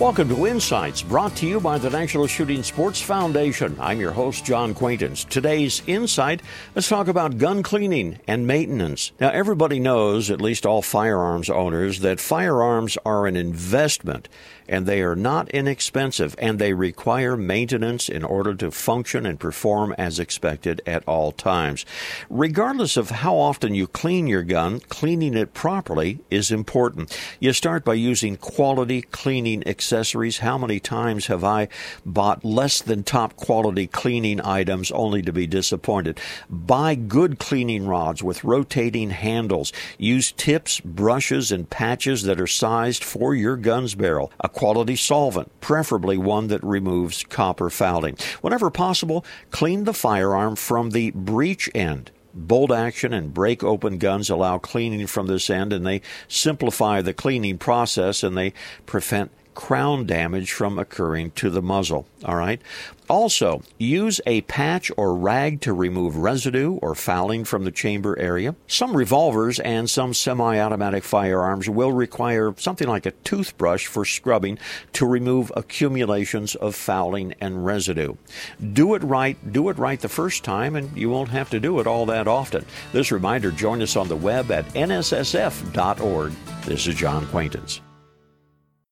Welcome to Insights, brought to you by the National Shooting Sports Foundation. I'm your host, John Quaintance. Today's Insight, let's talk about gun cleaning and maintenance. Now, everybody knows, at least all firearms owners, that firearms are an investment and they are not inexpensive and they require maintenance in order to function and perform as expected at all times. Regardless of how often you clean your gun, cleaning it properly is important. You start by using quality cleaning accessories. How many times have I bought less than top quality cleaning items only to be disappointed? Buy good cleaning rods with rotating handles. Use tips, brushes, and patches that are sized for your gun's barrel. A quality solvent, preferably one that removes copper fouling. Whenever possible, clean the firearm from the breech end. Bolt action and break open guns allow cleaning from this end and they simplify the cleaning process and they prevent crown damage from occurring to the muzzle. All right. Also, use a patch or rag to remove residue or fouling from the chamber area. Some revolvers and some semi automatic firearms will require something like a toothbrush for scrubbing to remove accumulations of fouling and residue. Do it right, do it right the first time, and you won't have to do it all that often. This reminder join us on the web at nssf.org. This is John Quaintance.